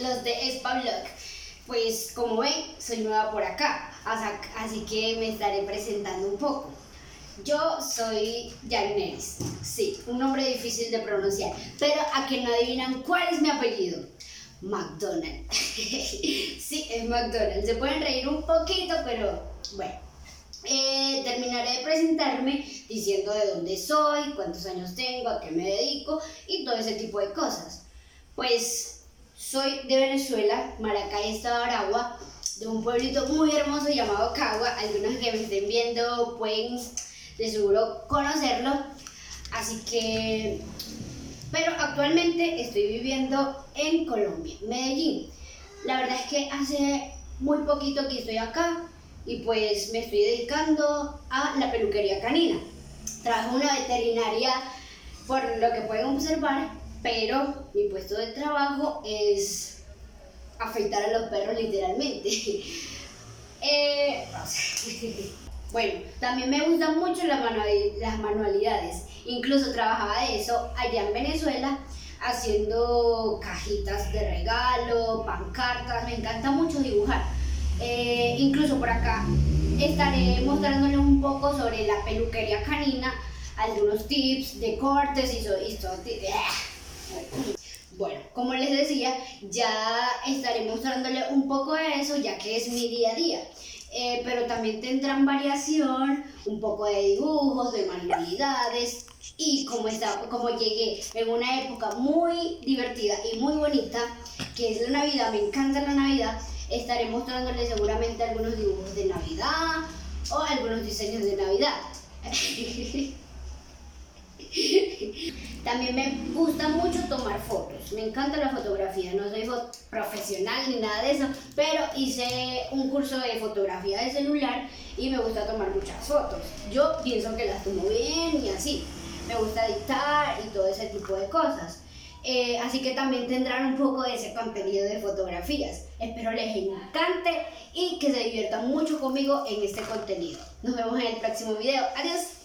los de Spablog. Pues como ven, soy nueva por acá, así que me estaré presentando un poco. Yo soy Neris, sí, un nombre difícil de pronunciar, pero a que no adivinan cuál es mi apellido. McDonald. sí, es McDonald. Se pueden reír un poquito, pero bueno. Eh, terminaré de presentarme diciendo de dónde soy, cuántos años tengo, a qué me dedico y todo ese tipo de cosas. Pues soy de Venezuela, Maracay, Estado de Aragua, de un pueblito muy hermoso llamado Cagua. Algunos que me estén viendo pueden de seguro conocerlo. Así que, pero actualmente estoy viviendo en Colombia, Medellín. La verdad es que hace muy poquito que estoy acá y pues me estoy dedicando a la peluquería canina. Trabajo en una veterinaria, por lo que pueden observar, pero mi puesto de trabajo es afeitar a los perros literalmente. Eh, bueno, también me gustan mucho las, manualidades. Incluso trabajaba de eso allá en Venezuela haciendo cajitas de regalo, pancartas. Me encanta mucho dibujar. Eh, incluso por acá estaré mostrándoles un poco sobre la peluquería canina, algunos tips de cortes y, y todo. Bueno, como les decía, ya estaré mostrándole un poco de eso, ya que es mi día a día. Eh, pero también tendrán variación, un poco de dibujos, de manualidades y como, está, como llegué en una época muy divertida y muy bonita, que es la Navidad, me encanta la Navidad, estaré mostrándoles seguramente algunos dibujos de Navidad o algunos diseños de Navidad. También me gusta mucho tomar fotos, me encanta la fotografía, no soy profesional ni nada de eso, pero hice un curso de fotografía de celular y me gusta tomar muchas fotos. Yo pienso que las tomo bien y así, me gusta editar y todo ese tipo de cosas. Eh, así que también tendrán un poco de ese contenido de fotografías. Espero les encante y que se diviertan mucho conmigo en este contenido. Nos vemos en el próximo video. Adiós.